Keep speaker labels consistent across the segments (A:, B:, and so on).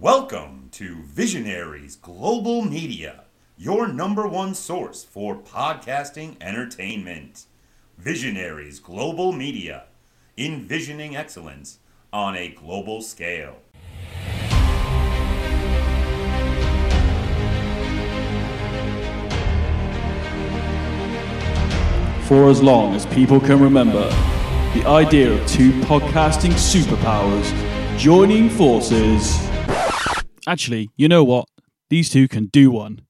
A: Welcome to Visionaries Global Media, your number one source for podcasting entertainment. Visionaries Global Media, envisioning excellence on a global scale.
B: For as long as people can remember, the idea of two podcasting superpowers joining forces. Actually, you know what? These two can do one.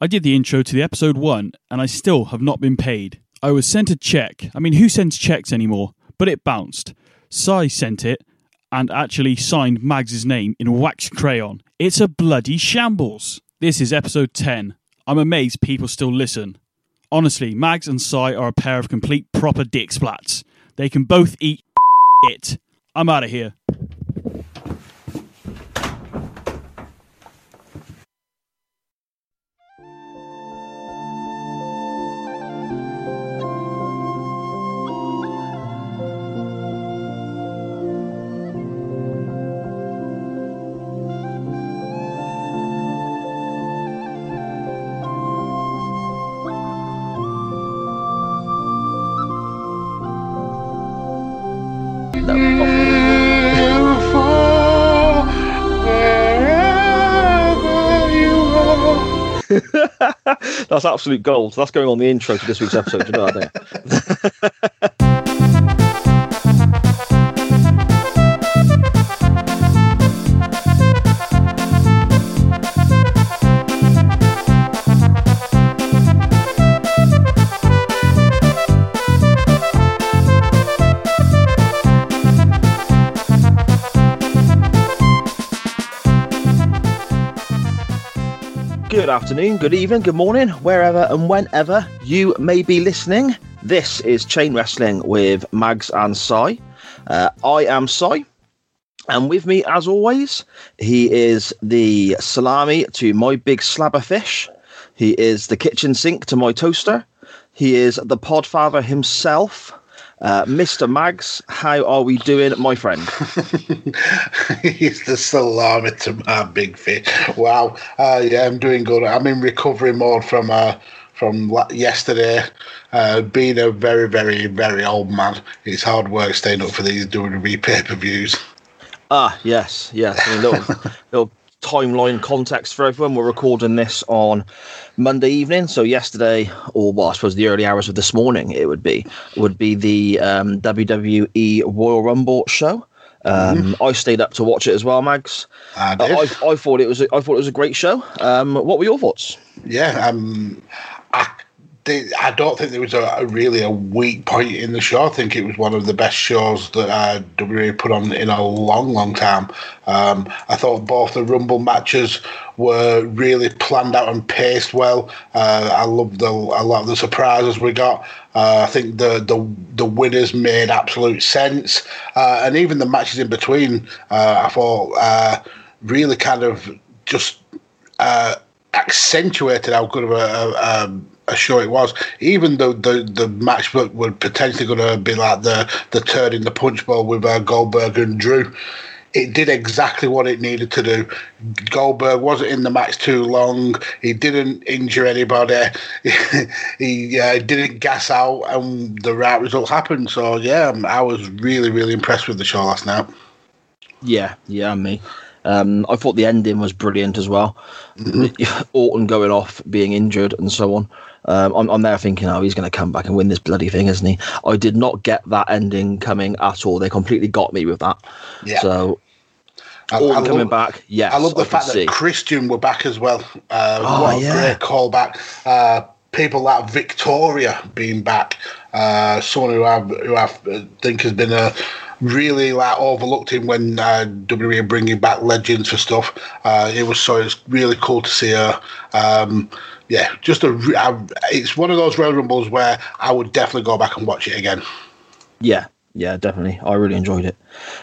B: I did the intro to the episode one, and I still have not been paid. I was sent a check. I mean, who sends checks anymore? But it bounced. Si sent it and actually signed Mags's name in wax crayon. It's a bloody shambles. This is episode 10. I'm amazed people still listen. Honestly, Mags and Si are a pair of complete proper dick splats. They can both eat it. I'm out of here.
C: That's absolute gold. That's going on the intro to this week's episode. You know that? Good afternoon, good evening, good morning, wherever and whenever you may be listening. This is Chain Wrestling with Mags and Si. Uh, I am Si, and with me, as always, he is the salami to my big slab of fish. He is the kitchen sink to my toaster. He is the podfather himself. Uh, Mr. Mags, how are we doing, my friend?
D: He's the salami to my big fish. Wow. Uh, yeah, I'm doing good. I'm in recovery mode from uh, from yesterday. Uh, being a very, very, very old man, it's hard work staying up for these WWE pay per views.
C: Ah, yes, yes. A little, little timeline context for everyone. We're recording this on Monday evening, so yesterday, or well, I suppose the early hours of this morning, it would be would be the um, WWE Royal Rumble show. Um, I stayed up to watch it as well, Mags.
D: I
C: Uh. I, I thought it was a, I thought it was a great show. Um, what were your thoughts?
D: yeah, um, I, I don't think there was a, a really a weak point in the show. I think it was one of the best shows that uh, WWE put on in a long, long time. Um, I thought both the Rumble matches were really planned out and paced well. Uh, I loved the, a lot of the surprises we got. Uh, I think the, the the winners made absolute sense, uh, and even the matches in between, uh, I thought uh, really kind of just uh, accentuated how good of a, a, um, a show it was. Even though the the match that were potentially going to be like the the turn in the punch bowl with uh, Goldberg and Drew. It did exactly what it needed to do. Goldberg wasn't in the match too long. He didn't injure anybody. he uh, didn't gas out, and the right result happened. So yeah, I was really, really impressed with the show last night.
C: Yeah, yeah, me. Um, I thought the ending was brilliant as well. Orton going off, being injured, and so on. Um, I'm, I'm there thinking, oh, he's going to come back and win this bloody thing, isn't he? I did not get that ending coming at all. They completely got me with that.
D: Yeah.
C: So
D: I-
C: Orton
D: I
C: coming
D: love-
C: back, yes.
D: I love the
C: could
D: fact that
C: see.
D: Christian were back as well. Uh,
C: Oh,
D: what a
C: yeah.
D: great callback. Uh, people like Victoria being back, uh, someone who I who I think has been a really like overlooked him when uh, WWE are bringing back legends for stuff. Uh, it was so it's really cool to see her. Um, yeah, just a it's one of those Royal Rumbles where I would definitely go back and watch it again.
C: Yeah, yeah, definitely. I really enjoyed it.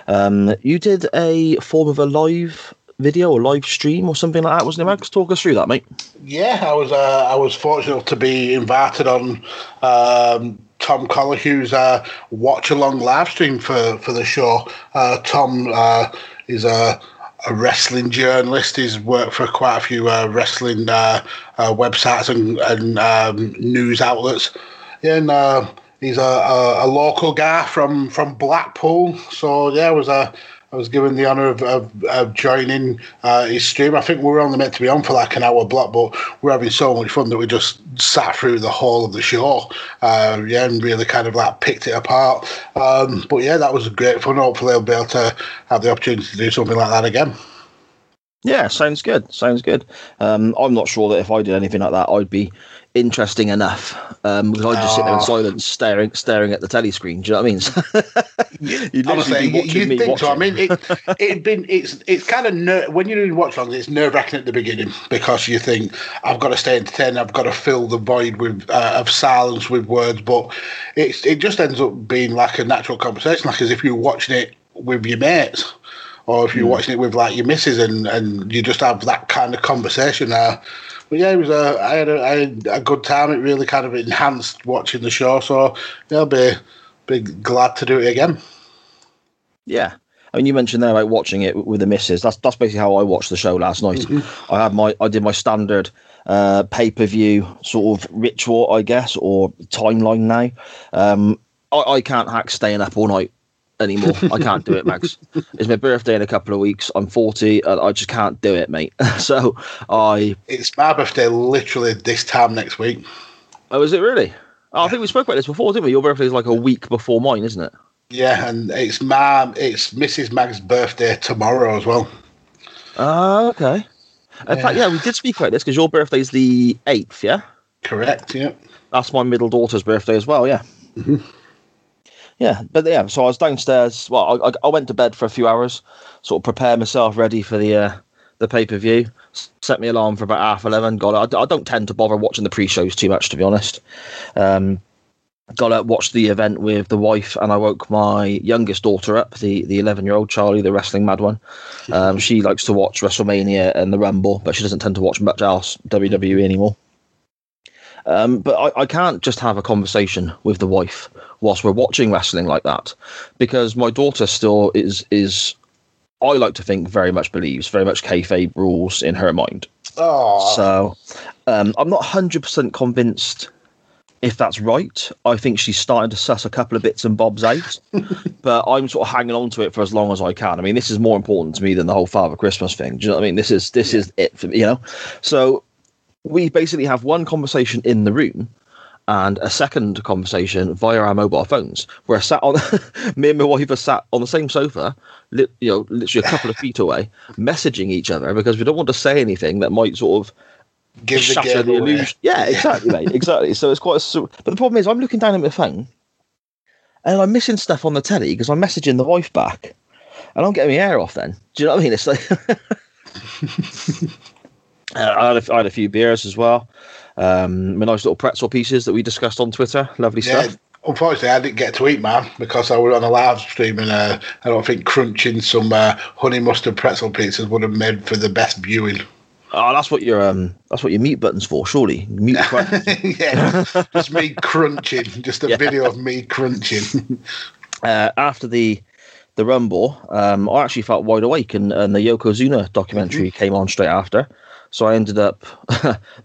C: Um, you did a form of a live video or live stream or something like that, wasn't it, Mags? Talk us through that, mate.
D: Yeah, I was uh, I was fortunate to be invited on um, Tom Collihue's uh, watch along live stream for, for the show. Uh, Tom uh, is a a wrestling journalist. He's worked for quite a few uh, wrestling uh, uh, websites and, and um, news outlets. Yeah, and uh, he's a, a, a, local guy from, from Blackpool. So yeah, was a I was given the honour of, of, of, joining uh, his stream. I think we were only meant to be on for like an hour block, but we're having so much fun that we just sat through the whole of the show. Uh, yeah, and really kind of like picked it apart. Um, but yeah, that was great fun. Hopefully, I'll be able to have the opportunity to do something like that again.
C: Yeah, sounds good. Sounds good. Um, I'm not sure that if I did anything like that, I'd be interesting enough um, because I just sit there in ah. silence, staring, staring at the telly screen. Do you know what I
D: mean? you'd Honestly, be watching you think so. I mean, it, it been it's it's kind of ner- when you're doing watch longs, it's nerve wracking at the beginning because you think I've got to stay entertained, I've got to fill the void with uh, of silence with words, but it's it just ends up being like a natural conversation, like as if you're watching it with your mates. Or if you're mm. watching it with like your missus and, and you just have that kind of conversation there but yeah, it was a I had a, I had a good time. It really kind of enhanced watching the show. So yeah, I'll be be glad to do it again.
C: Yeah. I mean, you mentioned there about watching it with the missus. That's that's basically how I watched the show last night. Mm-hmm. I had my I did my standard uh, pay per view sort of ritual, I guess, or timeline now. Um, I, I can't hack staying up all night anymore. I can't do it, Mags. It's my birthday in a couple of weeks. I'm 40 and I just can't do it, mate. so I.
D: It's my birthday literally this time next week.
C: Oh, is it really? Oh, yeah. I think we spoke about this before, didn't we? Your birthday is like a week before mine, isn't it?
D: Yeah, and it's my it's Mrs. Mag's birthday tomorrow as well.
C: Oh, uh, okay. In yeah. fact, yeah, we did speak about this because your birthday is the eighth, yeah.
D: Correct. Yeah.
C: That's my middle daughter's birthday as well. Yeah. Mm-hmm yeah, but yeah, so I was downstairs. Well, I, I went to bed for a few hours, sort of prepare myself ready for the uh, the pay per view. Set me alarm for about half eleven. Got I, I don't tend to bother watching the pre shows too much, to be honest. Um, got to watch the event with the wife, and I woke my youngest daughter up, the the eleven year old Charlie, the wrestling mad one. Um, she likes to watch WrestleMania and the Rumble, but she doesn't tend to watch much else WWE anymore. Um, but I, I can't just have a conversation with the wife whilst we're watching wrestling like that, because my daughter still is is I like to think very much believes very much kayfabe rules in her mind.
D: Oh.
C: So um, I'm not hundred percent convinced if that's right. I think she's starting to suss a couple of bits and bobs out, but I'm sort of hanging on to it for as long as I can. I mean, this is more important to me than the whole Father Christmas thing. Do you know what I mean? This is this is it for me, you know. So we basically have one conversation in the room and a second conversation via our mobile phones. We're sat on me and my wife are sat on the same sofa, li- you know, literally a couple of feet away, messaging each other because we don't want to say anything that might sort of
D: give shatter the, the illusion.
C: Yeah, exactly, mate, exactly. So it's quite a. But the problem is, I'm looking down at my phone, and I'm missing stuff on the telly because I'm messaging the wife back, and I'm getting my hair off. Then, do you know what I mean? It's like. Uh, I, had a, I had a few beers as well. Um, my nice little pretzel pieces that we discussed on Twitter. Lovely yeah, stuff.
D: Unfortunately, I didn't get to eat, man, because I was on a live stream and uh, I don't think crunching some uh, honey mustard pretzel pizzas would have made for the best viewing.
C: Oh, that's what your um, that's what your mute button's for, surely. Mute
D: yeah, just me crunching, just a yeah. video of me crunching.
C: Uh, after the the rumble, um, I actually felt wide awake, and, and the Yokozuna documentary mm-hmm. came on straight after. So I ended up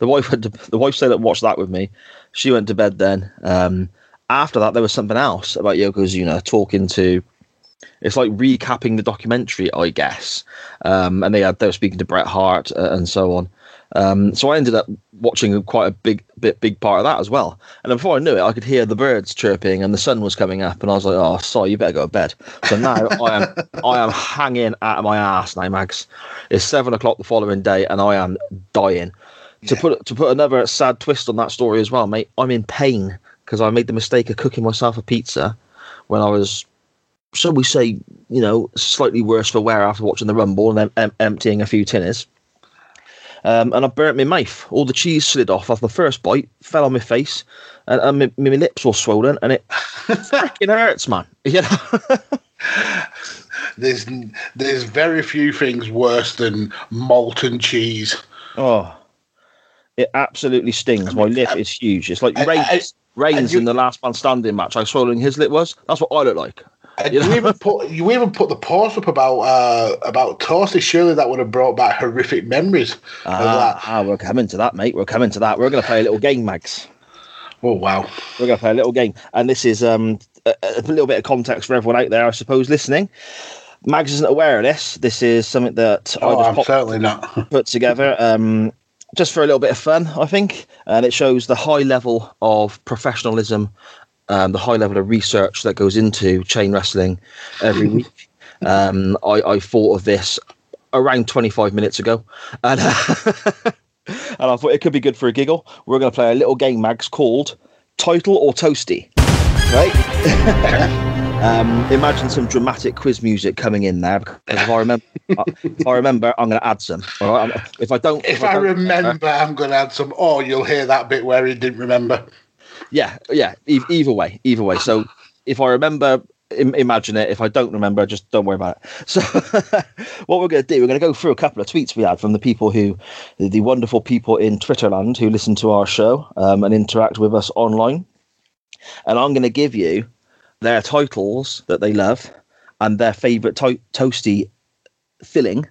C: the wife had to, the wife stayed up watched that with me. She went to bed then. Um, after that, there was something else about Yokozuna talking to. It's like recapping the documentary, I guess. Um, and they had they were speaking to Bret Hart uh, and so on. Um, so I ended up watching quite a big bit big part of that as well. And before I knew it, I could hear the birds chirping and the sun was coming up, and I was like, "Oh, sorry, you better go to bed." So now I am I am hanging out of my ass now, Mags. It's seven o'clock the following day, and I am dying. Yeah. To put to put another sad twist on that story as well, mate. I'm in pain because I made the mistake of cooking myself a pizza when I was shall we say, you know, slightly worse for wear after watching the Rumble and then em- emptying a few tinners. Um, and I burnt my mouth. All the cheese slid off off the first bite, fell on my face, and, and my, my, lips were swollen, and it freaking hurts, man. You know.
D: there's there's very few things worse than molten cheese.
C: Oh, it absolutely stings. My lip uh, is huge. It's like uh, uh, Reigns, Reigns in the Last Man Standing match. How swollen his lip was. That's what I look like. You
D: you, even put you even put the post up about uh, about Toasty. Surely that would have brought back horrific memories of
C: Ah,
D: that.
C: ah, we're coming to that, mate. We're coming to that. We're going to play a little game, Mags.
D: Oh wow!
C: We're going to play a little game, and this is um, a, a little bit of context for everyone out there, I suppose, listening. Mags isn't aware of this. This is something that I
D: Oh,
C: just
D: I'm certainly not.
C: put together um, just for a little bit of fun, I think. And it shows the high level of professionalism, um, the high level of research that goes into chain wrestling every week. Um, I, I thought of this around 25 minutes ago. And, and I thought it could be good for a giggle. We're going to play a little game, Mags, called Title or Toasty. Right? Um, imagine some dramatic quiz music coming in there because if I remember, if I remember, I'm going to add some. All right? If I don't,
D: If I
C: don't
D: remember, I'm going to add some. Oh, you'll hear that bit where he didn't remember.
C: Yeah, yeah. e- Either way, either way. So if I remember, Im- imagine it. If I don't remember, just don't worry about it. So what we're going to do, we're going to go through a couple of tweets we had from the people who, the wonderful people in Twitterland who listen to our show um, and interact with us online, and I'm going to give you their titles that they love and their favourite to- toasty filling.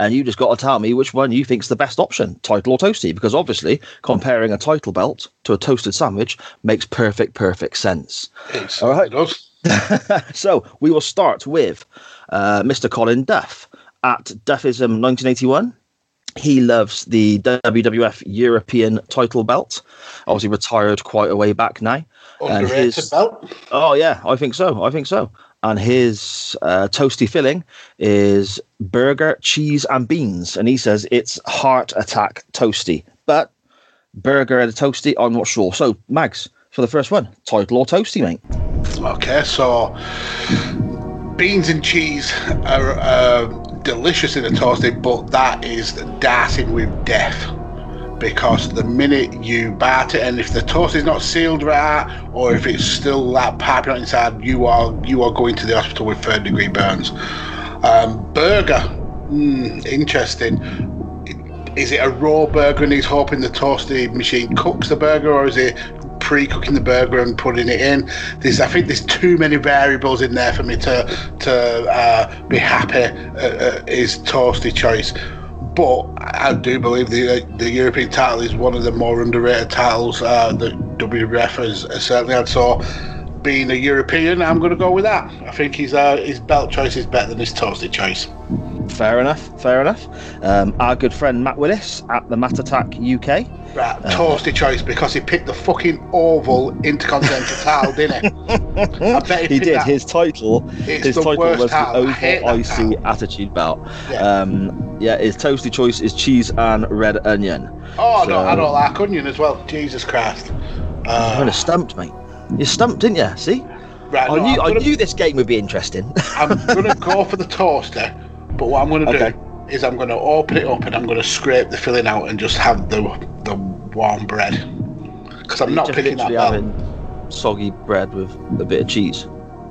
C: And you just got to tell me which one you think's the best option, title or toasty, because obviously comparing a title belt to a toasted sandwich makes perfect, perfect sense.
D: It's,
C: All right. So we will start with uh, Mr. Colin Duff at Duffism 1981. He loves the WWF European title belt. Obviously retired quite a way back now. And
D: Underrated
C: his-
D: belt.
C: Oh yeah, I think so. I think so. And his uh, toasty filling is burger, cheese, and beans. And he says it's heart attack toasty. But burger and a toasty, I'm not sure. So Mags for the first one, title or toasty, mate.
D: Okay, so beans and cheese are uh, delicious in a toasty, but that is darting with death. Because the minute you bite it, and if the toast is not sealed right, or if it's still that piping hot inside, you are you are going to the hospital with third degree burns. Um, burger, mm, interesting. Is it a raw burger and he's hoping the toasty machine cooks the burger, or is it pre-cooking the burger and putting it in? There's, I think there's too many variables in there for me to to uh, be happy. Uh, uh, is toasty choice, but I do believe the the European title is one of the more underrated titles uh, that WWF has, has certainly had. So. Being a European, I'm going to go with that. I think his uh, his belt choice is better than his toasty choice.
C: Fair enough. Fair enough. Um, our good friend Matt Willis at the Matt Attack UK.
D: Right, toasty choice because he picked the fucking oval intercontinental title, didn't he? I bet he,
C: He did.
D: that.
C: His title.
D: It's
C: his title was
D: title.
C: The Oval
D: that
C: IC
D: title.
C: Attitude Belt.
D: Yeah.
C: Um, yeah, his toasty choice is cheese and red onion.
D: Oh no, I don't like onion as well. Jesus Christ. Uh,
C: kind of stumped, mate. You stumped, didn't you? See,
D: right,
C: I
D: no,
C: knew I
D: gonna,
C: knew this game would be interesting.
D: I'm gonna go for the toaster, but what I'm gonna
C: Okay.
D: do is I'm gonna open it up and I'm gonna scrape the filling out and just have the the warm bread because I'm not
C: Just
D: picking that
C: literally having soggy bread with a bit of cheese.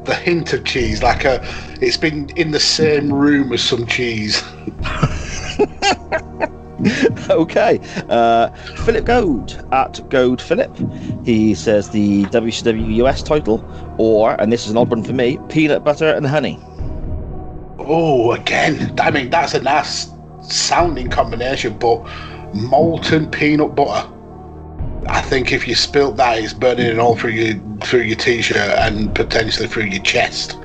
D: The hint of cheese, like a, it's been in the same room as some cheese.
C: okay. Uh, Philip Goad at Goad Philip. He says the WCW US title, or, and this is an odd one for me, peanut butter and honey.
D: Oh, again. I mean, that's a nice sounding combination, but molten peanut butter. I think if you spilt that, it's burning it all through your through your t-shirt and potentially through your chest.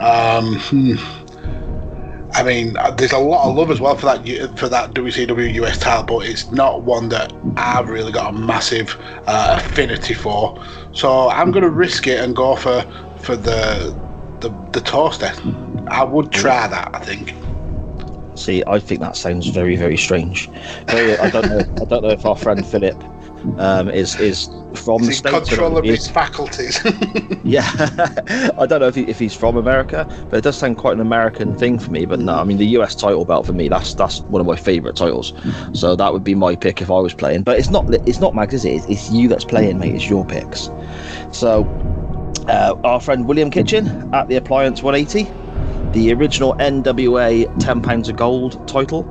D: Um, hmm. I mean, uh, there's a lot of love as well for that for that WCW US title, but it's not one that I've really got a massive uh, affinity for. So I'm going to risk it and go for for the the the toaster. I would try that. I think.
C: See, I think that sounds very, very strange. Very, I don't know. I don't know if our friend Philip um, is is from the states.
D: Control of his faculties.
C: Yeah, I don't know if, he, if he's from America, but it does sound quite an American thing for me. But no, I mean the US title belt for me that's that's one of my favourite titles. So that would be my pick if I was playing. But it's not it's not Mags, is it? It's, it's you that's playing, mate. It's your picks. So uh, our friend William Kitchen at the Appliance 180, the original NWA 10 pounds of gold title,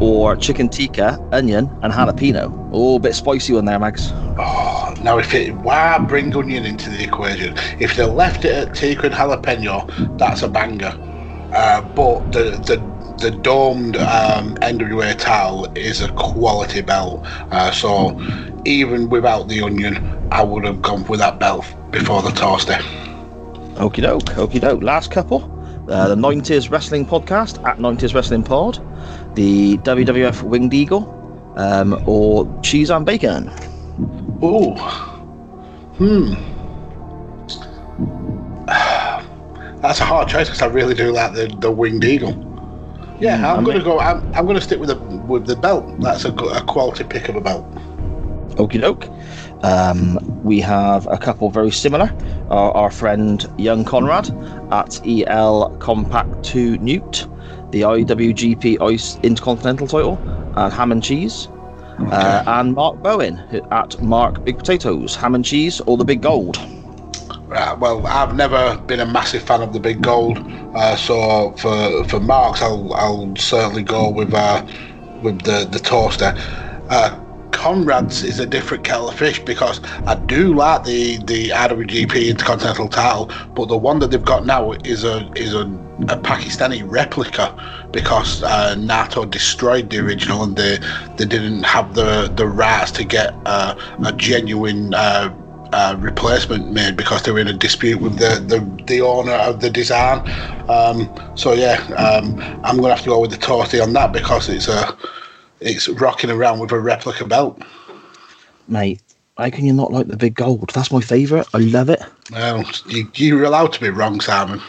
C: or chicken tikka, onion, and jalapeno. Oh, a bit spicy one there, Mags.
D: Oh, now if it why bring onion into the equation? If they left it at tikka and jalapeno, that's a banger. Uh, but the the the domed um, NWA towel is a quality belt. Uh, so even without the onion, I would have gone with that belt before the toaster.
C: Okie doke, okie doke. Last couple. Uh, the 90s Wrestling Podcast at 90s Wrestling Pod, the WWF Winged Eagle, um, or Cheese and Bacon.
D: Oh, Hmm. That's a hard choice because I really do like the, the winged eagle. Yeah,
C: Hmm,
D: I'm
C: I
D: gonna go. I'm, I'm gonna stick with the with the belt. That's a, a quality pick of a belt.
C: Okie doke. Um, we have a couple very similar. Our, our friend Young Conrad at EL Compact 2 Newt, the IWGP Ice Intercontinental title, and Ham and Cheese. Uh, and Mark Bowen at Mark Big Potatoes, Ham and Cheese, or the Big Gold.
D: Uh, well, I've never been a massive fan of the big gold, uh, so for for Marks, I'll I'll certainly go with uh, with the the toaster. Uh, Conrad's is a different kettle of fish because I do like the the IWGP Intercontinental title, but the one that they've got now is a is a, a Pakistani replica because uh, Naito destroyed the original and they they didn't have the the rights to get uh, a genuine. Uh, uh, replacement made because they were in a dispute with the, the, the owner of the design. Um, so yeah, um, I'm gonna have to go with the Toasty on that because it's a it's rocking around with a replica belt.
C: Mate, how can you not like the Big Gold? That's my favourite. I love it.
D: Well, you, you're allowed to be wrong, Simon.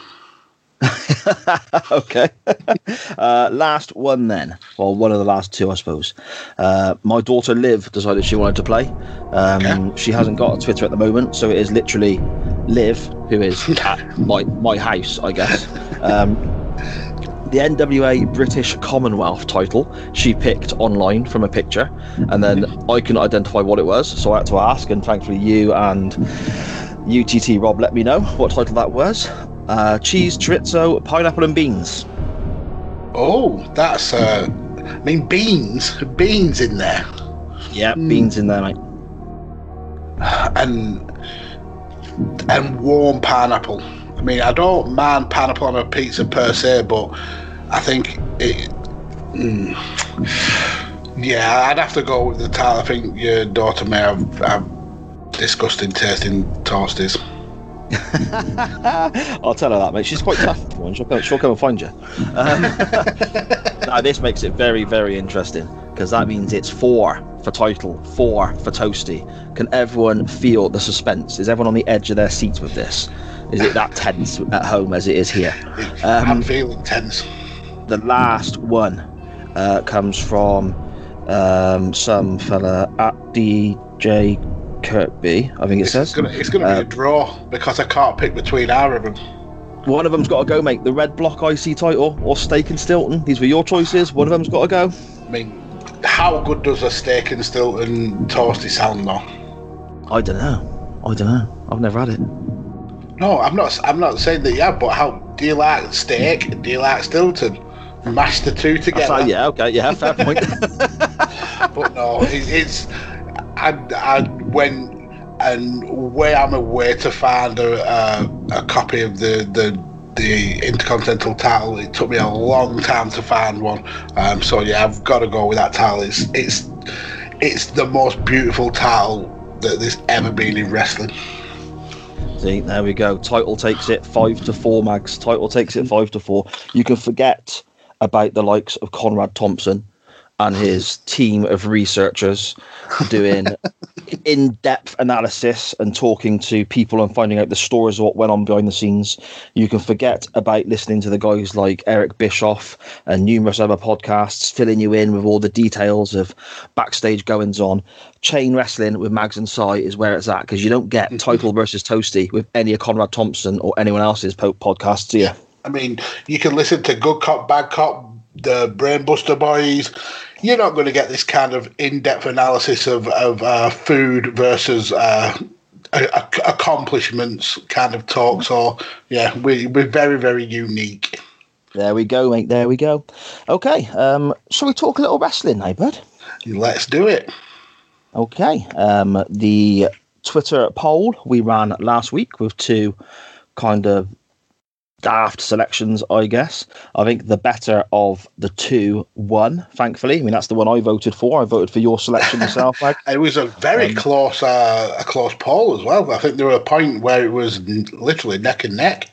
C: okay. uh, last one then. Well, one of the last two, I suppose. Uh, my daughter Liv decided she wanted to play. Um,
D: Okay.
C: She hasn't got a Twitter at the moment, so it is literally Liv who is at my my house, I guess. Um, the NWA British Commonwealth title she picked online from a picture, and then I couldn't identify what it was, so I had to ask, and thankfully you and UTT Rob let me know what title that was. Uh, cheese, chorizo, pineapple, and beans.
D: Oh, that's uh, I mean beans, beans in there,
C: Yeah, beans in there, mate.
D: and and warm pineapple. I mean, I don't mind pineapple on a pizza per se, but I think it. mm, yeah, I'd have to go with the tile. I think your daughter may have, have disgusting tasting toasties.
C: I'll tell her that, mate. She's quite tough. One, she'll come, she'll come and find you. Um, now, this makes it very, very interesting because that means it's four for title, four for toasty. Can everyone feel the suspense? Is everyone on the edge of their seats with this? Is it that tense at home as it is here? Um,
D: I'm feeling tense.
C: the last one uh, comes from um, some fella at DJ Kirkby, I think it
D: It's
C: says.
D: gonna, it's gonna
C: Uh,
D: be a draw because I can't pick between either of them.
C: One of them's got to go, mate. The Red Block IC title or Steak and Stilton. These were your choices. One of them's got to go.
D: I mean, how good does a steak and Stilton toasty sound though?
C: I don't know. I don't know. I've never had it.
D: No, I'm not. I'm not saying that Yeah, but how do you like steak? Do you like Stilton? Mash the two together.
C: So, yeah, okay, yeah, fair point.
D: But no, it, it's. I, I went and where I'm aware to find a, a, a copy of the, the the Intercontinental title. It took me a long time to find one. Um, so yeah, I've got to go with that title. It's it's it's the most beautiful title that there's ever been in wrestling.
C: See, there we go. Title takes it five to four, Mags. Title takes it five to four. You can forget about the likes of Conrad Thompson and his team of researchers doing in-depth analysis and talking to people and finding out the stories of what went on behind the scenes. You can forget about listening to the guys like Eric Bischoff and numerous other podcasts filling you in with all the details of backstage goings on. Chain wrestling with Mags and Si is where it's at because you don't get mm-hmm. title versus toasty with any of Conrad Thompson or anyone else's po- podcasts, do you?
D: I mean, you can listen to Good Cop, Bad Cop, the Brainbuster Boys. You're not going to get this kind of in-depth analysis of of uh, food versus uh, a- a- accomplishments kind of talk. So yeah, we we're very very unique.
C: There we go, mate. There we go. Okay. Um, shall we talk a little wrestling now, bud?
D: Let's do it.
C: Okay. Um, the Twitter poll we ran last week with two kind of daft selections, I guess. I think the better of the two won, thankfully. I mean, that's the one I voted for. I voted for your selection myself.
D: It was a very
C: Um,
D: close, uh, a close poll as well. I think there were a point where it was literally neck and neck.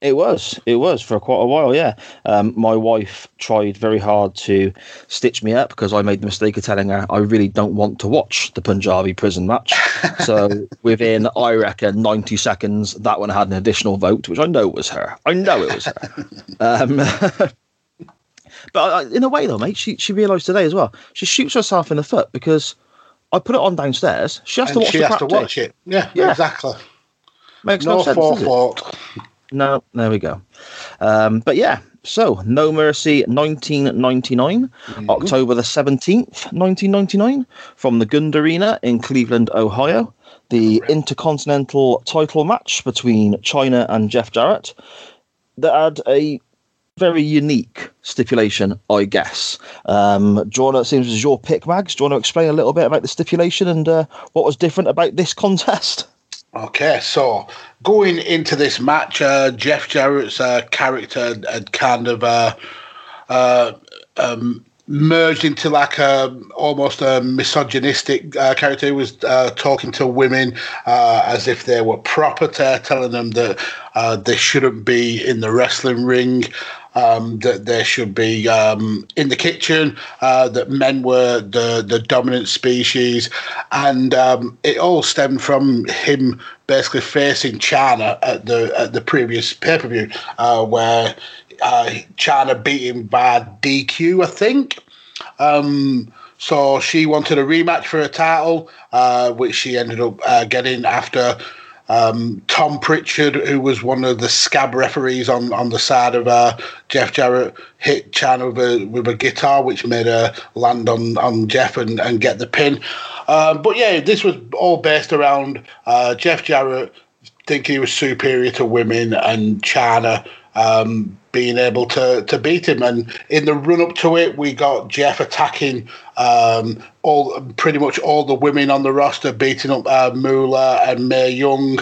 C: It was. It was for quite a while, yeah. Um, my wife tried very hard to stitch me up because I made the mistake of telling her I really don't want to watch the Punjabi prison match. so within, I reckon, 90 seconds, that one had an additional vote, which I know was her. I know it was her. um, but uh, in a way, though, mate, she, she realised today as well. She shoots herself in the foot because I put it on downstairs. She has to watch
D: she has to watch it. Yeah,
C: Yeah.
D: exactly.
C: Makes no,
D: No
C: sense. does it?
D: forethought.
C: No, there we go. Um, but yeah, so No Mercy 1999, October the 17th, 1999, from the Gund Arena in Cleveland, Ohio. The Intercontinental title match between Chyna and Jeff Jarrett that had a very unique stipulation, I guess. Um, do you wanna, it seems it's your pick, Mags. Do you want to explain a little bit about the stipulation and uh, what was different about this contest?
D: Okay, so going into this match, uh, Jeff Jarrett's uh, character had kind of uh, uh, um, merged into like a almost a misogynistic uh, character. He was uh, talking to women uh, as if they were property, telling them that uh, they shouldn't be in the wrestling ring. Um, that they should be um, in the kitchen, uh, that men were the, the dominant species, and um, it all stemmed from him basically facing Chyna at the at the previous pay per view, uh, where uh, Chyna beat him by DQ, I think. Um, so she wanted a rematch for a title, uh, which she ended up uh, getting after um, Tom Prichard, who was one of the scab referees on, on the side of uh, Jeff Jarrett, hit Chyna with a, with a guitar, which made her land on, on Jeff and, and get the pin. Um, but yeah, this was all based around uh, Jeff Jarrett thinking he was superior to women and Chyna um, being able to, to beat him. And in the run up to it, we got Jeff attacking um, all pretty much all the women on the roster, beating up uh, Moolah and Mae Young,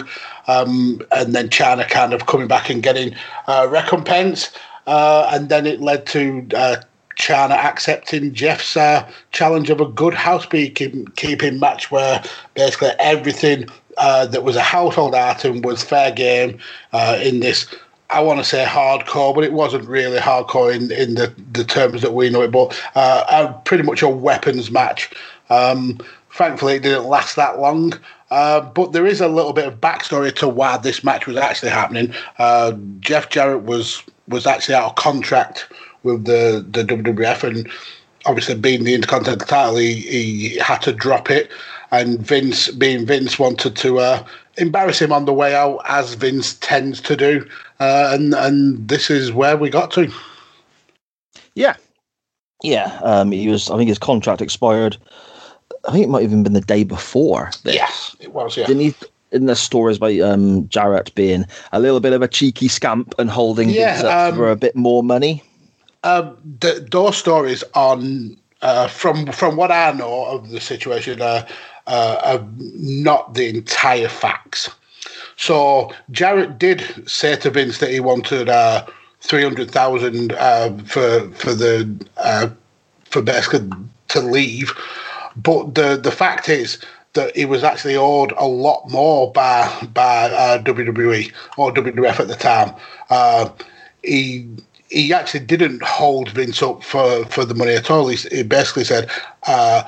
D: um, and then Chyna kind of coming back and getting uh, recompense. Uh, and then it led to uh, Chyna accepting Jeff's uh, challenge of a good housekeeping keeping match, where basically everything uh, that was a household item was fair game uh, in this. I want to say hardcore, but it wasn't really hardcore in, in the, the terms that we know it. But uh, pretty much a weapons match. Um, thankfully, it didn't last that long. Uh, but there is a little bit of backstory to why this match was actually happening. Uh, Jeff Jarrett was was actually out of contract with the, the WWF, and obviously being the Intercontinental title, he, he had to drop it. And Vince, being Vince, wanted to uh, embarrass him on the way out, as Vince tends to do. Uh, and and this is where we got to.
C: Yeah, yeah. Um, he was. I think his contract expired. I think it might have even been the day before. This.
D: Yes, it was. Yeah,
C: Didn't he? In the stories by um, Jarrett being a little bit of a cheeky scamp and holding
D: Yeah,
C: things up
D: um,
C: for a bit more money.
D: um, the, those stories on uh, from from what I know of the situation uh, uh, are not the entire facts. So Jarrett did say to Vince that he wanted uh, three hundred thousand uh, for for the uh, for basically to leave, but the the fact is that he was actually owed a lot more by by uh, WWE or WWF at the time. Uh, he he actually didn't hold Vince up for, for the money at all. He, he basically said uh,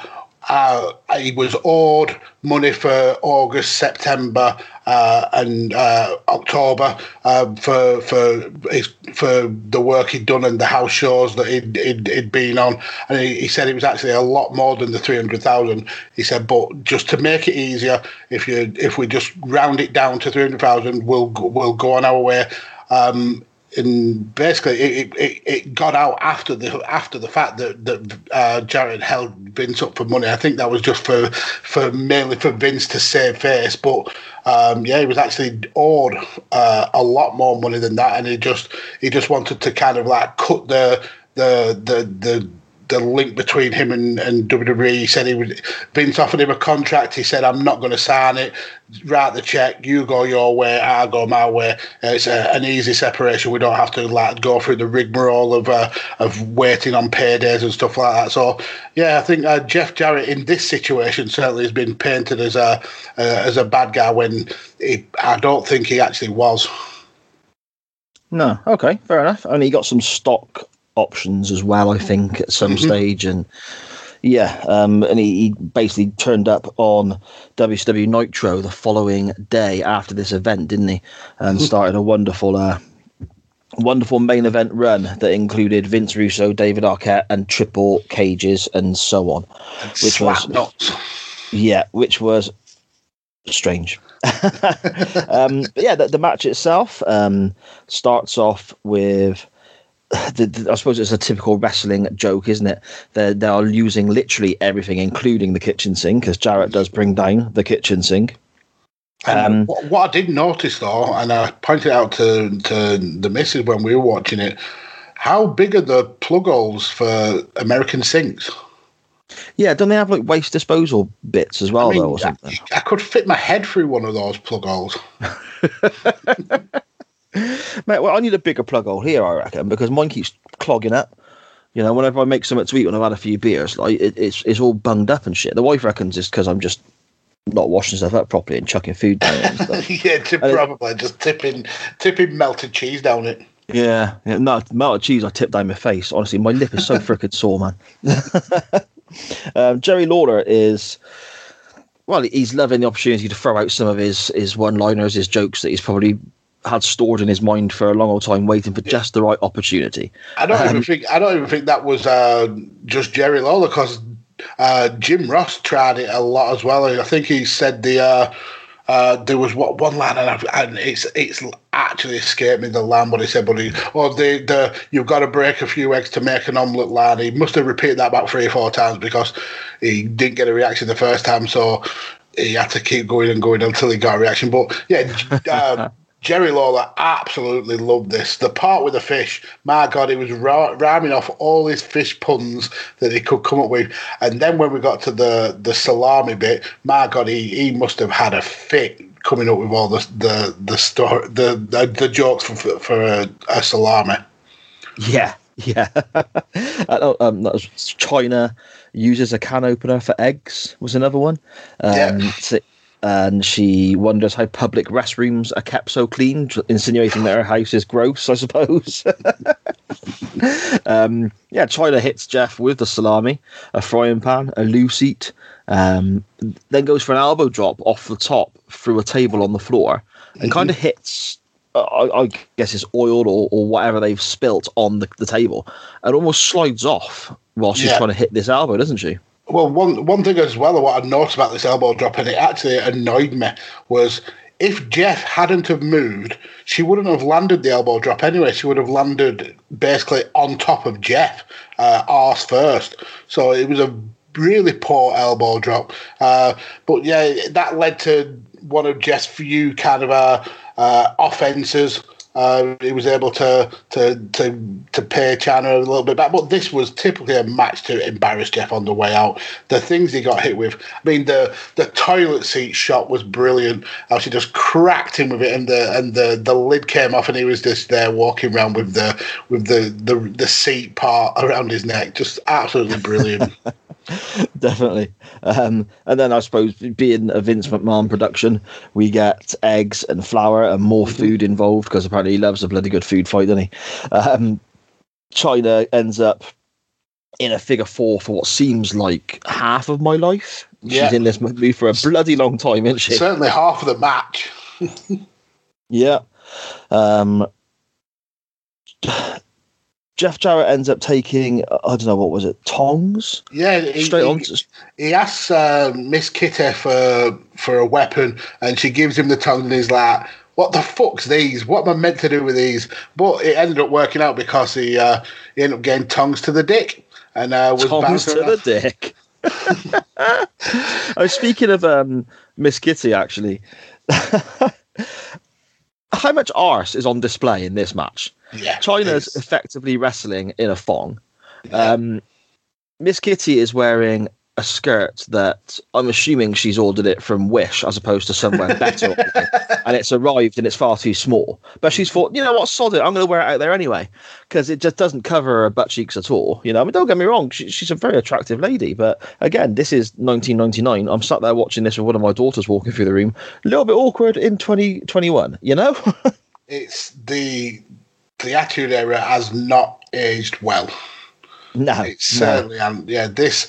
D: uh, he was owed money for August, September, uh, and uh, October uh, for for his, for the work he'd done and the house shows that he'd, he'd, he'd been on. And he, he said it was actually a lot more than the three hundred thousand. He said, but just to make it easier, if you if we just round it down to three hundred thousand, we'll we'll go on our way. Um, and basically it, it, it got out after the after the fact that that uh, Jarrett held Vince up for money. I think that was just for for mainly for Vince to save face, but um, yeah, he was actually owed uh, a lot more money than that, and he just he just wanted to kind of like cut the the the the the link between him and, and WWE. He said he would Vince offered him a contract. He said, "I'm not going to sign it. Write the check. You go your way. I go my way. It's a, an easy separation. We don't have to like go through the rigmarole of uh, of waiting on paydays and stuff like that." So, yeah, I think uh, Jeff Jarrett in this situation certainly has been painted as a uh, as a bad guy when he, I don't think he actually was.
C: No, okay, fair enough. And he got some stock options as well, I think, at some mm-hmm. stage. And yeah, um, and he, he, basically turned up on WCW Nitro the following day after this event, didn't he? And mm-hmm. started a wonderful, uh, wonderful main event run that included Vince Russo, David Arquette, and Triple Cages, and so on.
D: Which was nuts.
C: yeah, which was strange. um, yeah, the, the match itself um, starts off with the, the, I suppose it's a typical wrestling joke, isn't it? They're, they are using literally everything, including the kitchen sink, because Jarrett does bring down the kitchen sink.
D: Um, what, what, I did notice, though, and I pointed out to, to the missus when we were watching it, how big are the plug holes for American sinks?
C: Yeah, don't they have like waste disposal bits as well, I mean, though, or something?
D: I, I could fit my head through one of those plug holes.
C: Mate, well, I need a bigger plug hole here, I reckon, because mine keeps clogging up. You know, whenever I make something to eat when I've had a few beers, like it, it's it's all bunged up and shit. The wife reckons it's because I'm just not washing stuff up properly and chucking food down
D: it. yeah, to probably it, just tipping tipping melted cheese down it.
C: Yeah, yeah, no melted cheese. I tip down my face. Honestly, my lip is so frickin' sore, man. um, Jerry Lawler is well, he's loving the opportunity to throw out some of his his one liners, his jokes that he's probably had stored in his mind for a long old time, waiting for just the right opportunity.
D: I don't um, even think I don't even think that was uh, just Jerry Lawler because uh, Jim Ross tried it a lot as well. I think he said the uh, uh there was what one line and, and, it's it's actually escaped me the line what he said, but he or the the you've got to break a few eggs to make an omelette line. He must have repeated that about three or four times because he didn't get a reaction the first time, so he had to keep going and going until he got a reaction. But yeah. Uh, Jerry Lawler absolutely loved this. The part with the fish, my God, he was rhyming off all his fish puns that he could come up with. And then when we got to the, the salami bit, my God, he, he must have had a fit coming up with all the the the story, the, the, the jokes for for a, a salami.
C: Yeah, yeah. um, that was Chyna uses a can opener for eggs was another one. Um, yeah. So and she wonders how public restrooms are kept so clean, insinuating that her house is gross, I suppose. um, yeah, Chyna hits Jeff with the salami, a frying pan, a loose seat, um, then goes for an elbow drop off the top through a table on the floor and kind of mm-hmm. hits. Uh, I, I, guess it's oil or, or whatever they've spilt on the, the table and almost slides off while she's yeah. trying to hit this elbow, doesn't she?
D: Well, one one thing as well, what I noticed about this elbow drop, and it actually annoyed me, was if Jeff hadn't have moved, she wouldn't have landed the elbow drop anyway. She would have landed basically on top of Jeff, uh, arse first. So it was a really poor elbow drop. Uh, but yeah, that led to one of Jeff's few kind of uh, uh offences uh, he was able to to to to pay Chyna a little bit back, but this was typically a match to embarrass Jeff on the way out. The things he got hit with, I mean, the the toilet seat shot was brilliant. She just cracked him with it, and the and the, the lid came off, and he was just there walking around with the with the the, the seat part around his neck, just absolutely brilliant.
C: Definitely. Um, and then I suppose being a Vince McMahon production, we get eggs and flour and more mm-hmm. food involved because apparently he loves a bloody good food fight, doesn't he? Um, Chyna ends up in a figure four for what seems like half of my life. Yeah. She's in this movie for a bloody long time, isn't she?
D: Certainly half of the match.
C: yeah. Um, Jeff Jarrett ends up taking I don't know what was it tongs.
D: Yeah, he, straight on. He, he asks uh, Miss Kitty for for a weapon, and she gives him the tongs, and he's like, what the fuck's these? What am I meant to do with these? But it ended up working out because he uh, he ended up getting tongs to the dick and uh, was
C: Tongs to the dick. oh, speaking of um, Miss Kitty, actually, how much arse is on display in this match?
D: Yeah, Chyna's
C: effectively wrestling in a thong. Um, Miss Kitty is wearing a skirt that I'm assuming she's ordered it from Wish as opposed to somewhere better, and it's arrived and it's far too small. But she's thought, you know what, sod it, I'm going to wear it out there anyway because it just doesn't cover her butt cheeks at all. You know, I mean, don't get me wrong, she, she's a very attractive lady, but again, this is 1999. I'm sat there watching this with one of my daughters walking through the room, a little bit awkward in 2021. You know?
D: it's the the attitude era has not aged well.
C: no, no.
D: certainly and yeah, this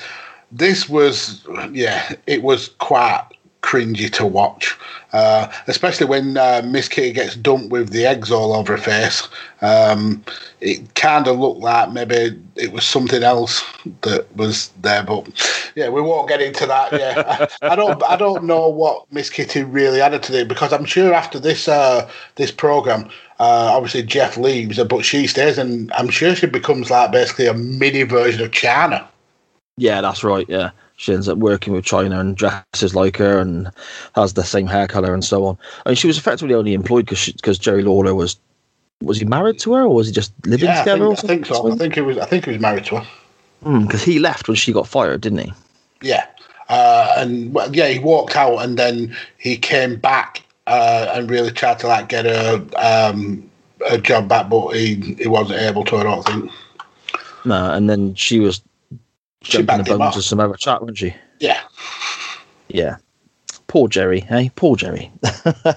D: this was yeah, it was quite cringy to watch. Uh, especially when uh, Miss Kitty gets dumped with the eggs all over her face. Um, it kind of looked like maybe it was something else that was there, but yeah, we won't get into that. Yeah, I, I don't, I don't know what Miss Kitty really added to it because I'm sure after this, uh, this program, uh, obviously Jeff leaves, but she stays, and I'm sure she becomes like basically a mini version of Chyna.
C: Yeah, that's right. Yeah, she ends up working with Chyna and dresses like her and has the same hair color and so on. I mean, she was effectively only employed because because Jerry Lawler was was he married to her or was he just living
D: Yeah, I
C: together?
D: think, I think so. I think he was. I think he was married to her.
C: Because he left when she got fired, didn't he?
D: Yeah, uh, and well, yeah, he walked out, and then he came back uh, and really tried to like get a um, a job back, but he he wasn't able to. I don't think.
C: No, and then she was
D: She
C: jumping the bones of some other chat, wasn't she?
D: Yeah,
C: Yeah. Poor Jerry, hey? Poor Jerry.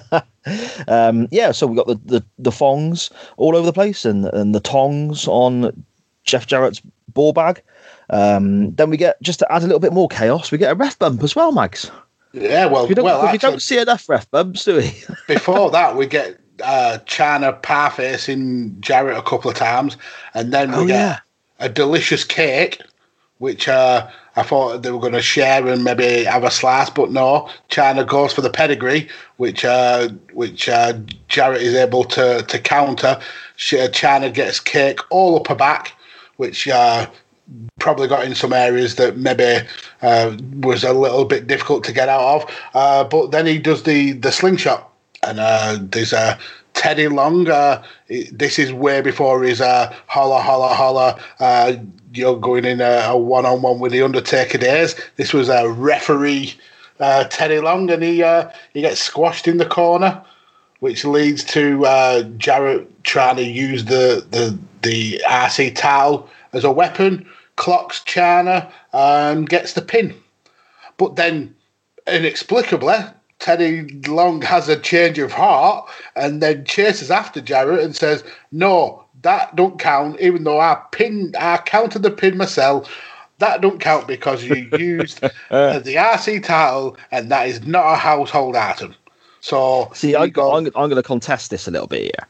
C: um, yeah, so we got the, the, the thongs all over the place and, and the tongs on Jeff Jarrett's ball bag. Um, then we get, just to add a little bit more chaos, we get a ref bump as well, Mags.
D: Yeah. Well,
C: We don't,
D: well,
C: we
D: actually,
C: don't see enough ref bumps, do we?
D: before that, we get uh, Chyna par facing Jarrett a couple of times, and then we
C: Oh,
D: get
C: yeah.
D: a delicious cake, which uh, I thought they were going to share and maybe have a slice, but no. Chyna goes for the pedigree, which uh, which uh, Jarrett is able to to counter. Sh- Chyna gets cake all up her back, which. Probably got in some areas that maybe uh, was a little bit difficult to get out of, uh, but then he does the the slingshot, and uh, there's a Teddy Long. This is way before his uh, holla holla holla. Uh, you're going in a one on one with the Undertaker days. This was a referee uh, Teddy Long, and he uh, he gets squashed in the corner, which leads to Jarrett trying to use the the the IC towel as a weapon. Clocks Chyna and gets the pin, but then inexplicably, Teddy Long has a change of heart and then chases after Jarrett and says, "No, that don't count. Even though I pinned, I counted the pin myself. That don't count because you used uh, the IC title, and that is not a household item." So
C: See, I,
D: he goes-
C: I'm, I'm going to contest this a little bit here.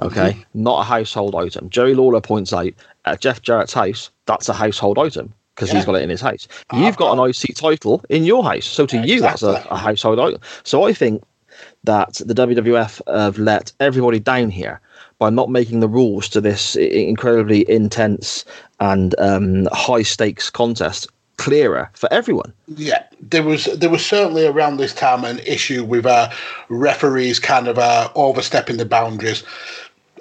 C: Okay,
D: Mm-hmm.
C: not a household item. Jerry Lawler points out at Jeff Jarrett's house, that's a household item because
D: Yeah.
C: he's got it in his house.
D: I've
C: You've got, an IC title in your house, so to you, that's a, a household item. So I think that the WWF have let everybody down here by not making the rules to this incredibly intense and um, high stakes contest clearer for everyone.
D: Yeah, there was there was certainly around this time an issue with uh, referees kind of uh, overstepping the boundaries.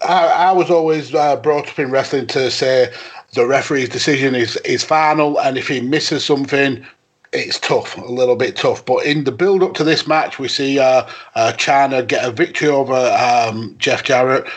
D: I, I was always uh, brought up in wrestling to say the referee's decision is is final, and if he misses something, it's tough, a little bit tough. But in the build up to this match, we see uh, uh, Chyna get a victory over um, Jeff Jarrett,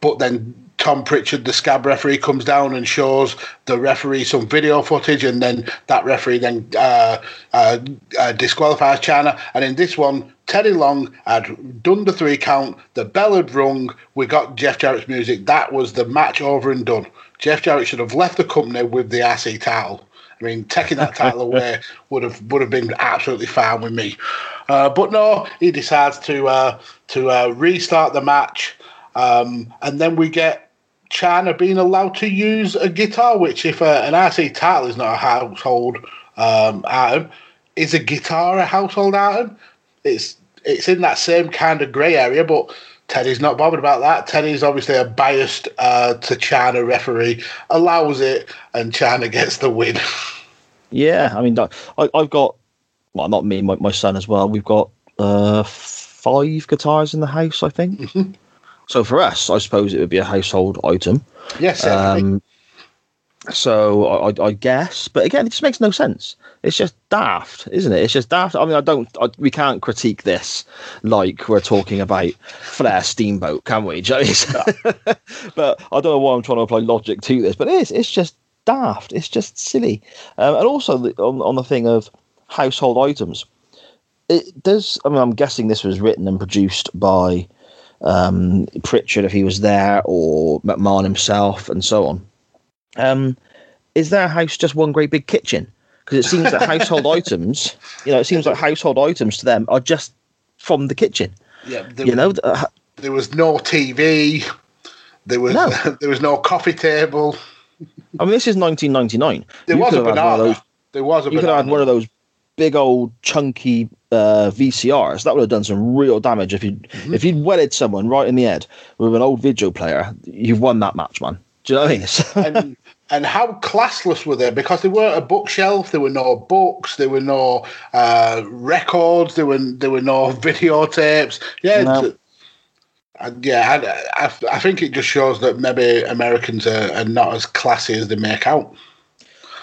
D: but then Tom Prichard, the scab referee, comes down and shows the referee some video footage, and then that referee then uh, uh, uh, disqualifies Chyna. And in this one, Teddy Long had done the three count, the bell had rung, we got Jeff Jarrett's music. That was the match over and done. Jeff Jarrett should have left the company with the IC title. I mean, taking that title away would have would have been absolutely fine with me. Uh, but no, he decides to uh, to uh, restart the match, um, and then we get Chyna being allowed to use a guitar. Which, if uh, an IC title is not a household um, item, is a guitar a household item? It's it's in that same kind of grey area, but Teddy's not bothered about that. Teddy's obviously a biased uh, to Chyna referee, allows it, and Chyna gets the win.
C: Yeah, I mean, I, I've got, well, not me, my, my son as well. We've got uh, five guitars in the house, I think.
D: Mhm.
C: So for us, I suppose it would be a household item.
D: Yes.
C: Um, so I, I- I guess, but again, it just makes no sense. It's just daft, isn't it? It's just daft. I mean, I don't. I, we can't critique this like we're talking about Flair Steamboat, can we? Do you know what I mean? but I don't know why I'm trying to apply logic to this, but it is. It's just daft. It's just silly. Um, and also the, on on the thing of household items, it does. I mean, I'm guessing this was written and produced by um, Prichard if he was there, or McMahon himself, and so on. Um, is their house just one great big kitchen? Because it seems that household items, you know, it seems like household items to them are just from the kitchen.
D: yeah, there,
C: You know, uh,
D: there was no TV. There was
C: No.
D: there was no coffee table.
C: I mean, this is 1999.
D: There
C: You
D: was a banana.
C: those-
D: there was a
C: You could
D: banana.
C: have had one of those big old chunky uh, VCRs. That would have done some real damage if you
D: Mm-hmm.
C: if you'd wedded someone right in the head with an old video player. You've won that match, man. Do you know what I mean?
D: And and how classless were they? Because they weren't a bookshelf, there were no books, there were no uh, records, there were there were no videotapes. Yeah,
C: No.
D: t- yeah, I, I, I think it just shows that maybe Americans are, are not as classy as they make out.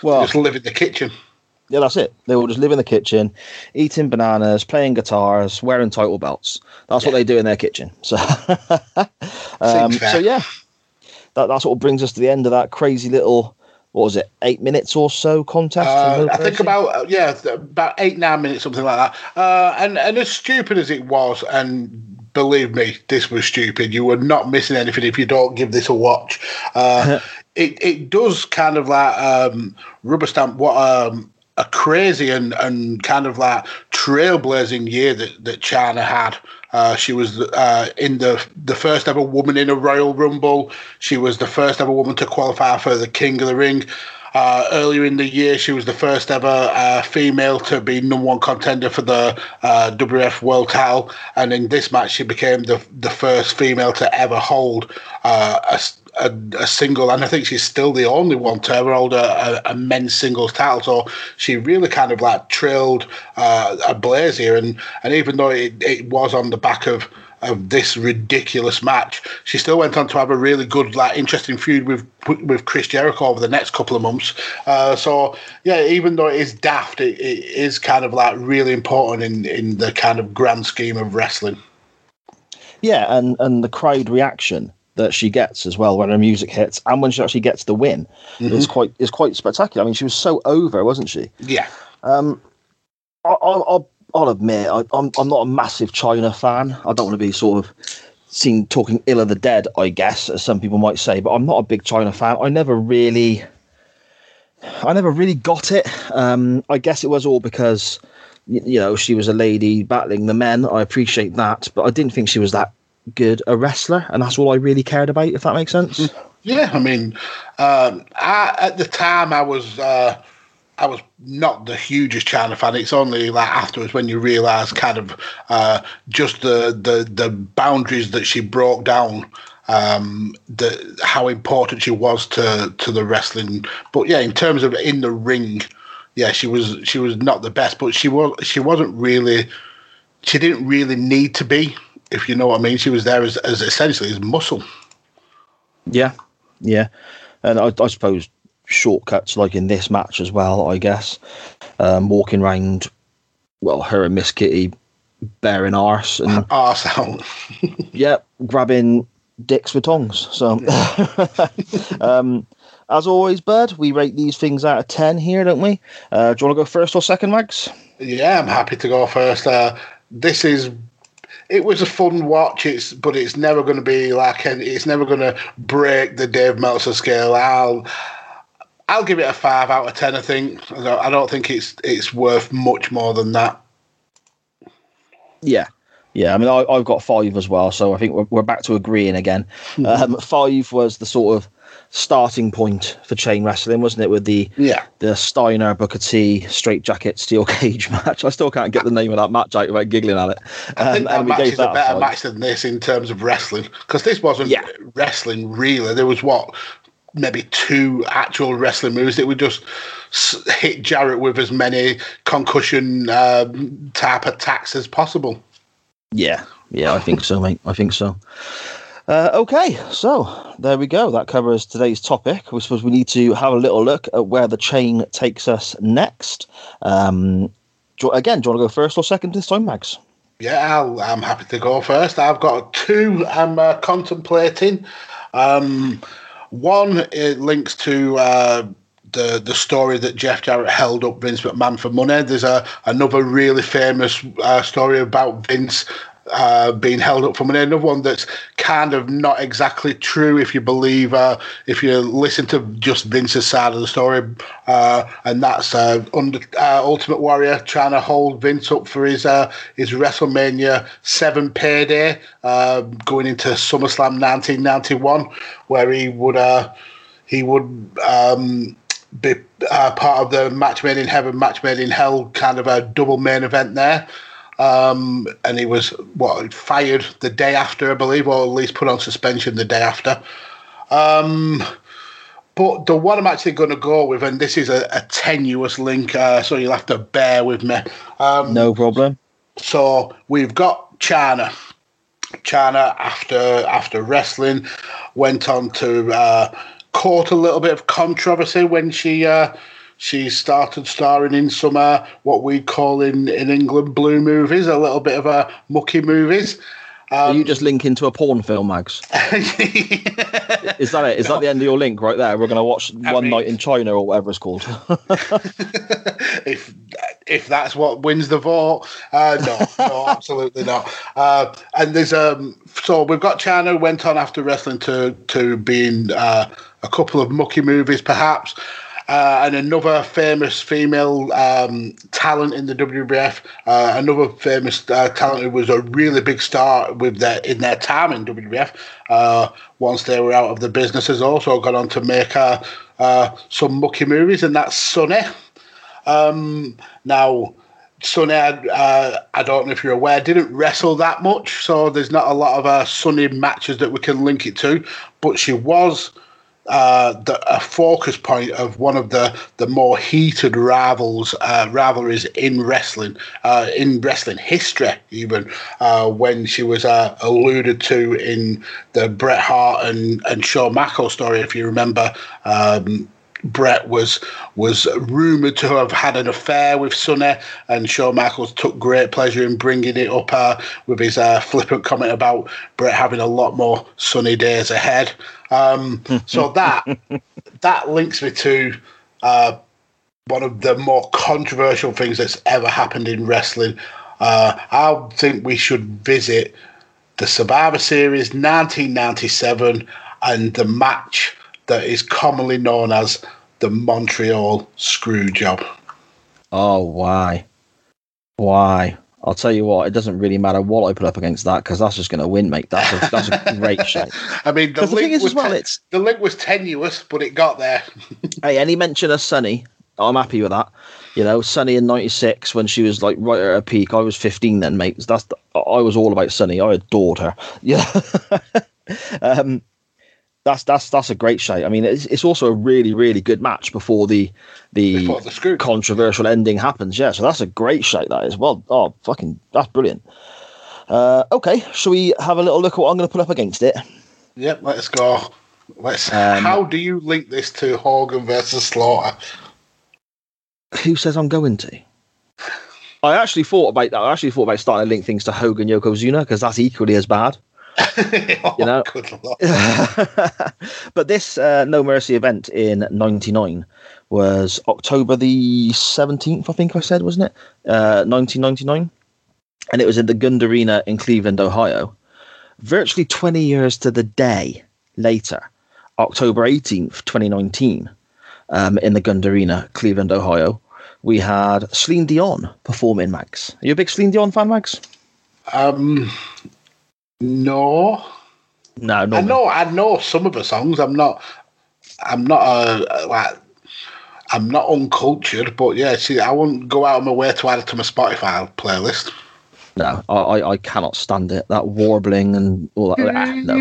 C: well,
D: just live in the kitchen.
C: Yeah, that's it. They will just live in the kitchen, eating bananas, playing guitars, wearing title belts. That's what they do in their kitchen. So, um, so yeah, that that's what brings us to the end of that crazy little what was it, eight minutes or so contest?
D: Uh, I think about uh, yeah, about eight nine minutes, something like that. Uh, and and as stupid as it was, and believe me, this was stupid. You were not missing anything if you don't give this a watch. Uh, it it does kind of like um, rubber stamp what um, a crazy and, and kind of like trailblazing year that that Chyna had. Uh, she was uh, in the the first ever woman in a Royal Rumble. She was the first ever woman to qualify for the King of the Ring. Uh, earlier in the year, she was the first ever uh, female to be number one contender for the uh, WF World Title, and in this match, she became the the first female to ever hold uh, a, a- a single, and I think she's still the only one to ever hold a, a, a men's singles title. So she really kind of like trailed uh, a blaze here, and and even though it, it was on the back of of this ridiculous match. She still went on to have a really good, like, interesting feud with with Chris Jericho over the next couple of months. Uh, so yeah, even though it is daft, it, it is kind of like really important in in the kind of grand scheme of wrestling.
C: yeah, and and the crowd reaction that she gets as well when her music hits and when she actually gets the win
D: Mm-hmm.
C: is quite is quite spectacular. I mean, she was so over, wasn't she?
D: Yeah,
C: Um, I'll, I'll, I'll admit I, I'm I'm not a massive Chyna fan. I don't want to be sort of seen talking ill of the dead, I guess, as some people might say. But I'm not a big Chyna fan. I never really, I never really got it. Um, I guess it was all because you know she was a lady battling the men. I appreciate that, but I didn't think she was that good a wrestler, and that's all I really cared about. If that makes sense.
D: yeah. I mean, um, I, at the time, I was. Uh, I was not the hugest Chyna fan. It's only like afterwards when you realise kind of uh, just the, the the boundaries that she broke down, um, the how important she was to to the wrestling. But yeah, in terms of in the ring, yeah, she was she was not the best, but she was she wasn't really she didn't really need to be, if you know what I mean. She was there as, as essentially as muscle.
C: Yeah, yeah, and I, I suppose shortcuts like in this match as well. I guess um, walking around, well, her and Miss Kitty bearing arse and
D: Arse out.
C: yeah, grabbing dicks with tongs. So, um, as always, Bud, we rate these things out of ten here, don't we? Uh, do you want to go first or second, Mags?
D: Yeah, I'm happy to go first. Uh, this is. It was a fun watch. It's but it's never going to be like it's never going to break the Dave Meltzer scale. I'll I'll give it a five out of ten. I think I don't, think it's it's worth much more than that.
C: Yeah. Yeah, I mean, I, I've got five as well, so I think we're, we're back to agreeing again. Um, five was the sort of starting point for chain wrestling, wasn't it? With the
D: Yeah.
C: the Steiner Booker T straight jacket steel cage match. I still can't get the name of that match out without giggling at it.
D: I think
C: Um,
D: that match is a better match than this in terms of wrestling because this wasn't
C: Yeah.
D: wrestling really. There was what maybe two actual wrestling moves that would just hit Jarrett with as many concussion um, type attacks as possible.
C: Yeah, yeah, I think so, mate. I think so. Uh, okay, so there we go. That covers today's topic. I suppose we need to have a little look at where the chain takes us next. Um, do again, do you want to go first or second this time, Mags?
D: Yeah, I'll, I'm happy to go first. I've got two I'm uh, contemplating. Um, one it links to uh, the the story that Jeff Jarrett held up Vince McMahon for money. There's a another really famous uh, story about Vince. Uh, being held up money. Another one that's kind of not exactly true if you believe, uh, if you listen to just Vince's side of the story, uh, and that's uh, under uh, Ultimate Warrior trying to hold Vince up for his uh, his WrestleMania seven payday, going into SummerSlam 1991, where he would uh, he would um, be uh, part of the match made in heaven, match made in hell, kind of a double main event there. Um, and he was what fired the day after, I believe, or at least put on suspension the day after. Um, but the one I'm actually going to go with, and this is a, a tenuous link, uh, so you'll have to bear with me. Um,
C: No problem.
D: so we've got Chyna. Chyna after after wrestling went on to uh, caught a little bit of controversy when she uh, she started starring in some uh, what we call in in England blue movies, a little bit of uh, mucky movies.
C: Are you just linking to a porn film, Mags? Is that it? Is that the end of your link right there? We're going to watch One
D: mean-
C: Night in China or whatever it's called.
D: if if that's what wins the vote, uh, no, no, absolutely not. Uh, and there's um, so we've got Chyna who went on after wrestling to to being uh, a couple of mucky movies, perhaps. Uh, and another famous female um, talent in the WWF, uh, another famous uh, talent who was a really big star with their in their time in WWF. Uh, once they were out of the business, has also gone on to make uh, uh, some mucky movies, and that's Sunny. Um, now, Sunny, uh, I don't know if you're aware, didn't wrestle that much, so there's not a lot of uh, Sunny matches that we can link it to, but she was uh, the, a focus point of one of the, the more heated rivals uh, rivalries in wrestling, uh, in wrestling history, even uh, when she was uh, alluded to in the Bret Hart and, and Shawn Michaels story, if you remember. Um, Bret was was rumored to have had an affair with Sunny, and Shawn Michaels took great pleasure in bringing it up uh, with his flippant comment about Bret having a lot more sunny days ahead. Um, so that that links me to uh, one of the more controversial things that's ever happened in wrestling. Uh, I think we should visit the Survivor Series 1997 and the match that is commonly known as the Montreal Screw Job.
C: oh, why? Why? I'll tell you what, it doesn't really matter what I put up against that because that's just going to win, mate. That's a, that's a great shot.
D: I mean, the link
C: thing is
D: was
C: as well,
D: ten-
C: it's-
D: the link was tenuous, but it got there.
C: Hey, any mention of Sunny, I'm happy with that. You know, Sunny in '96 when she was like right at her peak. I was 15 then, mate. That's the, I was all about Sunny. I adored her. Yeah. um, that's that's that's a great show. I mean, it's, it's also a really really good match before the the,
D: Before the
C: controversial ending happens. Yeah, so that's a great show. That is well. Oh, fucking, that's brilliant. Uh, okay, shall we have a little look at what I'm going to put up against it?
D: Yep, let's go. Let's.
C: Um,
D: how do you link this to Hogan versus Slaughter?
C: Who says I'm going to? I actually thought about that. I actually thought about starting to link things to Hogan Yokozuna because that's equally as bad.
D: oh,
C: You know- but this uh, No Mercy event in '99 was October the 17th, I think I said, wasn't it? Uh, 1999, and it was in the Gund Arena in Cleveland, Ohio. Virtually 20 years to the day later, October 18th, 2019, um, in the Gund Arena, Cleveland, Ohio, we had Celine Dion performing. Mags, are you a big Celine Dion fan, Mags?
D: Um, no,
C: No, no.
D: I know. I know some of the songs. I'm not. I'm not a like. I'm not uncultured, but yeah, see, I wouldn't go out of my way to add it to my Spotify playlist.
C: No, I, I, cannot stand it. That warbling and all that. ah, no.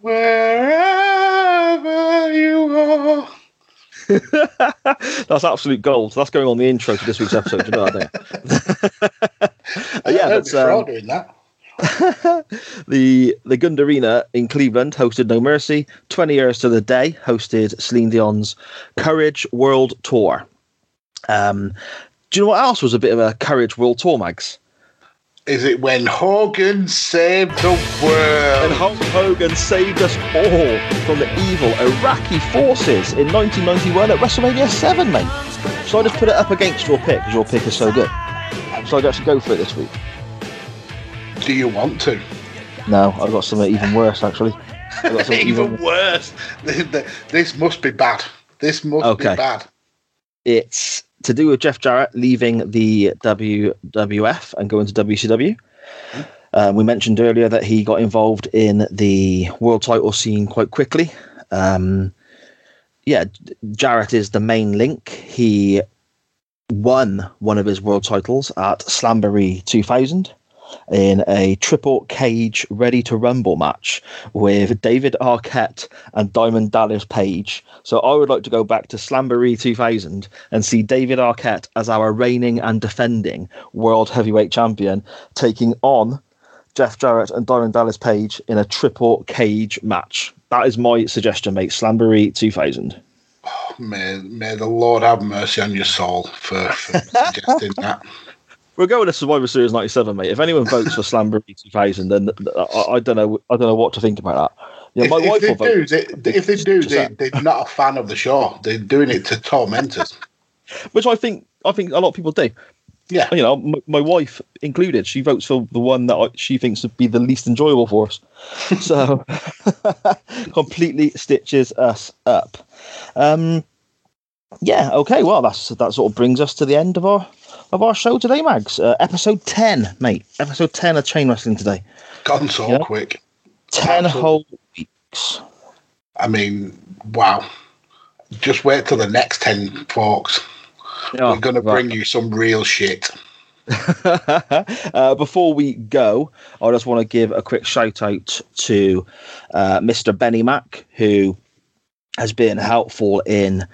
D: Wherever you are.
C: That's absolute gold. That's going on the intro to this week's episode. You know that, don't you? yeah, that's um,
D: doing that.
C: the the Gund Arena in Cleveland hosted No Mercy. Twenty years to the day hosted Celine Dion's Courage World Tour. Um, do you know what else was a bit of a Courage World Tour, Mags?
D: Is it when Hogan saved the world? And?
C: Hulk Hogan saved us all from the evil Iraqi forces in 1991 at WrestleMania 7, mate. So I just put it up against your pick because your pick is so good. So I'd actually go for it this week.
D: Do you want to?
C: No, I've got something even worse, actually. Something
D: Even worse. This must be bad. This must
C: Okay.
D: be bad.
C: It's to do with Jeff Jarrett leaving the WWF and going to WCW. Um, we mentioned earlier that he got involved in the world title scene quite quickly. Um, yeah, Jarrett is the main link. He won one of his world titles at Slamboree 2000 in a triple cage ready to rumble match with David Arquette and Diamond Dallas Page. So I would like to go back to Slamboree 2000 and see David Arquette as our reigning and defending world heavyweight champion taking on Jeff Jarrett and Diamond Dallas Page in a triple cage match. That is my suggestion, mate. Slamboree 2000.
D: May, may the Lord have mercy on your soul for, for suggesting that.
C: We're going to Survivor Series '97, mate. If anyone votes for Slamboree 2000, then I, I don't know. I don't know what to think about that. Yeah, my
D: if,
C: wife
D: if they do, they, if they do, they, they're not a fan of the show. They're doing it to torment us.
C: which I think I think a lot of people do.
D: Yeah.
C: You know, my, my wife included. She votes for the one that I, she thinks would be the least enjoyable for us. So completely stitches us up. Um, yeah. Okay. Well, that's that sort of brings us to the end of our of our show today, Mags. Uh, episode ten, mate. Episode ten of Chain Wrestling today.
D: Gone so
C: Yeah.
D: quick.
C: Ten
D: Absolutely.
C: whole weeks.
D: I mean, wow. Just wait till the next 10, folks.
C: Oh,
D: We're going to
C: right.
D: bring you some real shit.
C: uh, before we go, I just want to give a quick shout out to uh, Mr. Benny Mack, who has been helpful in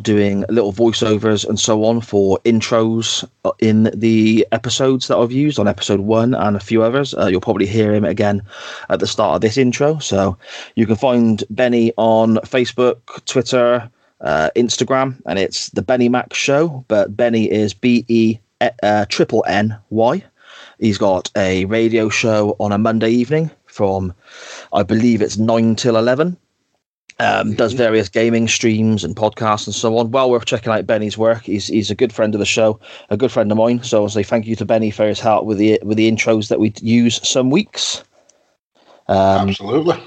C: doing little voiceovers and so on for intros uh, in the episodes that I've used on episode one and a few others. Uh, you'll probably hear him again at the start of this intro. So you can find Benny on Facebook, Twitter, uh, Instagram, and it's the Benny Mac Show. But Benny is B E uh, triple N Y. He's got a radio show on a Monday evening from, I believe it's nine till eleven. Um, does various gaming streams and podcasts and so on. Well worth checking out Benny's work. He's he's a good friend of the show, a good friend of mine. So I'll say thank you to Benny for his help with the with the intros that we use some weeks. Um,
D: Absolutely.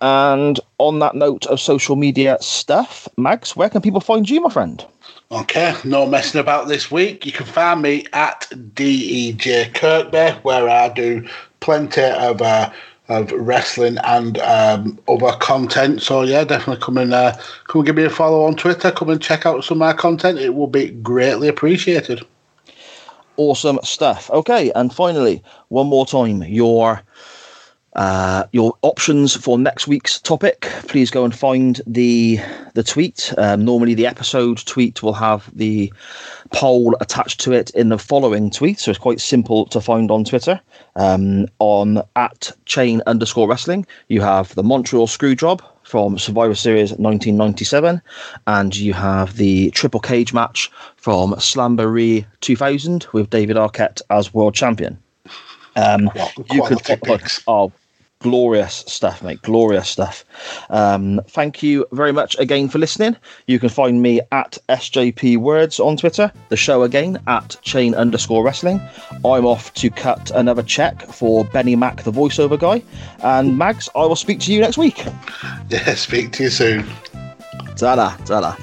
C: and on that note of social media stuff, Mags, where can people find you, my friend?
D: Okay, no messing about this week. You can find me at DEJ Kirkby, where I do plenty of uh, of wrestling and um, other content. So yeah, definitely come and uh, come and give me a follow on Twitter. Come and check out some of my content. It will be greatly appreciated.
C: Awesome stuff. Okay, and finally, one more time, your uh, your options for next week's topic. Please go and find the the tweet. Um, normally, the episode tweet will have the poll attached to it in the following tweet, so it's quite simple to find on Twitter. Um, on at chain underscore wrestling, you have the Montreal Screwjob from Survivor Series 1997, and you have the Triple Cage match from Slamboree 2000 with David Arquette as world champion. Um, you can
D: quality
C: follow, oh, glorious stuff, mate, glorious stuff. Um, thank you very much again for listening. You can find me at SJP Words on Twitter. The show again at chain underscore wrestling. I'm off to cut another check for Benny Mack, the voiceover guy. And Mags, I will speak to you next week.
D: Yeah, speak to you soon.
C: Ta-da, ta-da.